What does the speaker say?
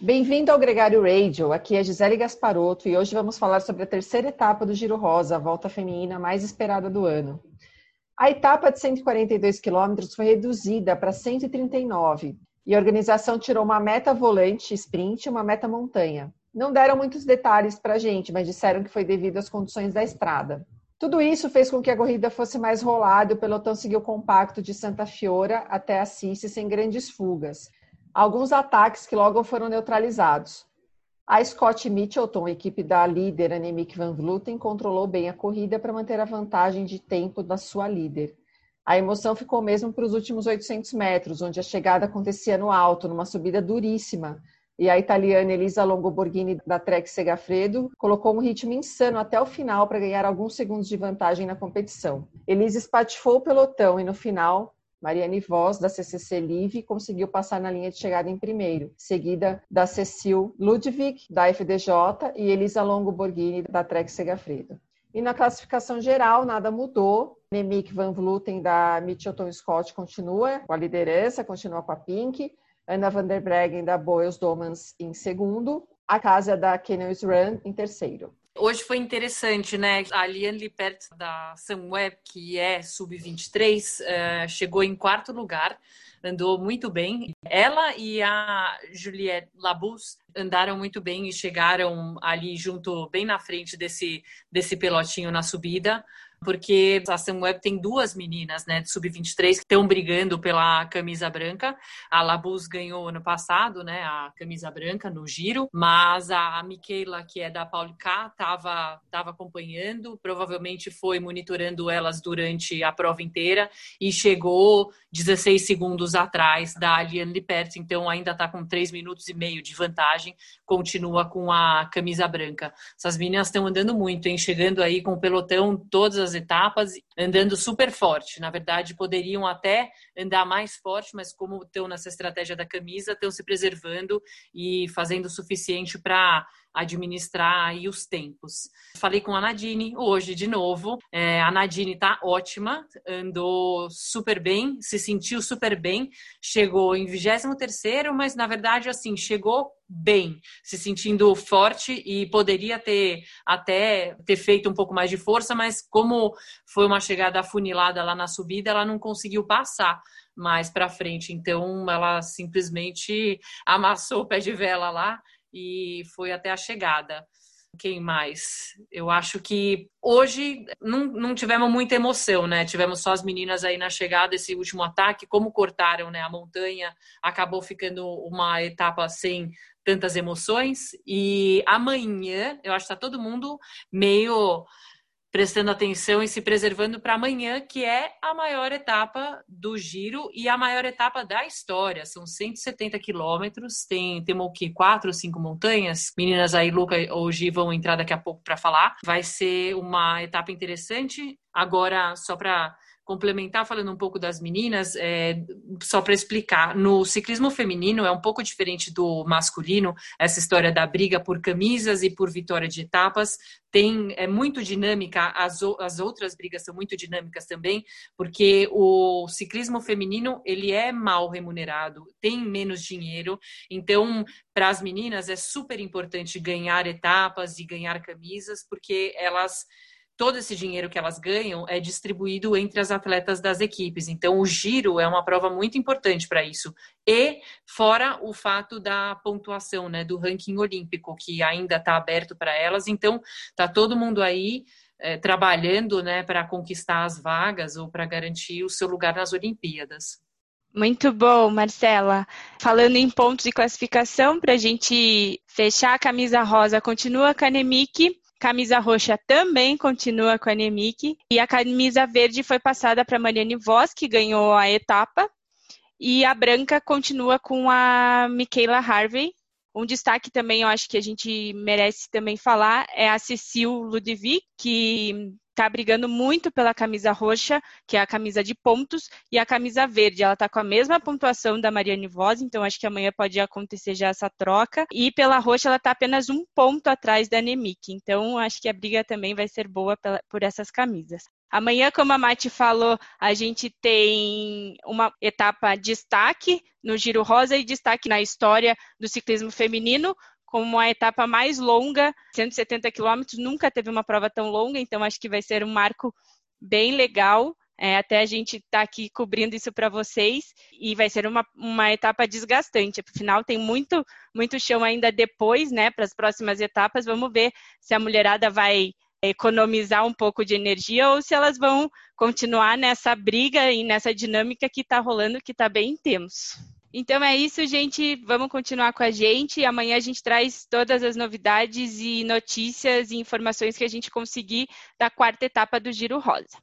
Bem-vindo ao Gregário Radio, aqui é Gisele Gasparotto e hoje vamos falar sobre a terceira etapa do Giro Rosa, a volta feminina mais esperada do ano. A etapa de 142 quilômetros foi reduzida para 139 e a organização tirou uma meta volante sprint e uma meta montanha. Não deram muitos detalhes para a gente, mas disseram que foi devido às condições da estrada. Tudo isso fez com que a corrida fosse mais rolada e o pelotão seguiu compacto de Santa Fiora até Assis sem grandes fugas alguns ataques que logo foram neutralizados. A Scott Mitchelton, equipe da líder Annemiek van Vleuten, controlou bem a corrida para manter a vantagem de tempo da sua líder. A emoção ficou mesmo para os últimos 800 metros, onde a chegada acontecia no alto, numa subida duríssima, e a italiana Elisa Longoborghini da Trek Segafredo colocou um ritmo insano até o final para ganhar alguns segundos de vantagem na competição. Elisa espatifou o pelotão e no final Mariane Voss, da CCC Live, conseguiu passar na linha de chegada em primeiro, seguida da Cecil Ludwig, da FDJ, e Elisa Longo Borghini, da Trek Segafredo. E na classificação geral, nada mudou. Nemick Van Vluten, da Mitchelton Scott, continua com a liderança, continua com a Pink. Ana van der Breggen, da Boels Domans, em segundo. A casa da Kenels Run, em terceiro. Hoje foi interessante, né? A Liane Lippert da Sunweb, que é sub-23, uh, eh, chegou em quarto lugar, andou muito bem. Ela e a Juliette Labus andaram muito bem e chegaram ali junto, bem na frente desse, desse pelotinho na subida porque a Samweb tem duas meninas, né, de sub-23 que estão brigando pela camisa branca. A Labus ganhou ano passado, né, a camisa branca no giro, mas a Michaela, que é da Paulica, estava tava acompanhando, provavelmente foi monitorando elas durante a prova inteira e chegou 16 segundos atrás da Aliane Lippert, então ainda está com 3 minutos e meio de vantagem, continua com a camisa branca. Essas meninas estão andando muito, hein, chegando aí com o pelotão todas as etapas, andando super forte. Na verdade, poderiam até andar mais forte, mas como estão nessa estratégia da camisa, estão se preservando e fazendo o suficiente para administrar aí os tempos. Falei com a Nadine hoje de novo. É, a Nadine tá ótima, andou super bem, se sentiu super bem, chegou em 23 mas na verdade assim, chegou bem, se sentindo forte e poderia ter até ter feito um pouco mais de força, mas como foi uma chegada afunilada lá na subida, ela não conseguiu passar mais para frente. Então ela simplesmente amassou o pé de vela lá e foi até a chegada. Quem mais? Eu acho que hoje não, não tivemos muita emoção, né? Tivemos só as meninas aí na chegada, esse último ataque, como cortaram né, a montanha, acabou ficando uma etapa sem tantas emoções. E amanhã, eu acho que está todo mundo meio prestando atenção e se preservando para amanhã, que é a maior etapa do giro e a maior etapa da história. São 170 quilômetros, tem, tem o quê? Quatro ou cinco montanhas? Meninas aí, Luca Gi vão entrar daqui a pouco para falar. Vai ser uma etapa interessante. Agora, só para complementar falando um pouco das meninas, é, só para explicar, no ciclismo feminino é um pouco diferente do masculino, essa história da briga por camisas e por vitória de etapas. Tem é muito dinâmica, as, as outras brigas são muito dinâmicas também, porque o ciclismo feminino ele é mal remunerado, tem menos dinheiro, então para as meninas é super importante ganhar etapas e ganhar camisas, porque elas todo esse dinheiro que elas ganham é distribuído entre as atletas das equipes. Então, o giro é uma prova muito importante para isso. E fora o fato da pontuação, né, do ranking olímpico, que ainda está aberto para elas. Então, tá todo mundo aí é, trabalhando, né, para conquistar as vagas ou para garantir o seu lugar nas Olimpíadas. Muito bom, Marcela. Falando em pontos de classificação, para a gente fechar a camisa rosa, continua a Nemik Camisa roxa também continua com a Nemic. E a camisa verde foi passada para Mariane Voss, que ganhou a etapa. E a branca continua com a Michaela Harvey. Um destaque também, eu acho que a gente merece também falar, é a Cecil Ludwig, que está brigando muito pela camisa roxa, que é a camisa de pontos, e a camisa verde. Ela está com a mesma pontuação da Mariane Voz, então acho que amanhã pode acontecer já essa troca. E pela roxa, ela está apenas um ponto atrás da Nemic. Então acho que a briga também vai ser boa por essas camisas. Amanhã, como a Mati falou, a gente tem uma etapa destaque no Giro Rosa e destaque na história do ciclismo feminino, como a etapa mais longa, 170 quilômetros, nunca teve uma prova tão longa, então acho que vai ser um marco bem legal. É, até a gente está aqui cobrindo isso para vocês e vai ser uma, uma etapa desgastante. Afinal, tem muito, muito chão ainda depois, né, para as próximas etapas. Vamos ver se a mulherada vai economizar um pouco de energia ou se elas vão continuar nessa briga e nessa dinâmica que está rolando, que está bem intenso. Então é isso, gente. Vamos continuar com a gente. Amanhã a gente traz todas as novidades e notícias e informações que a gente conseguir da quarta etapa do Giro Rosa.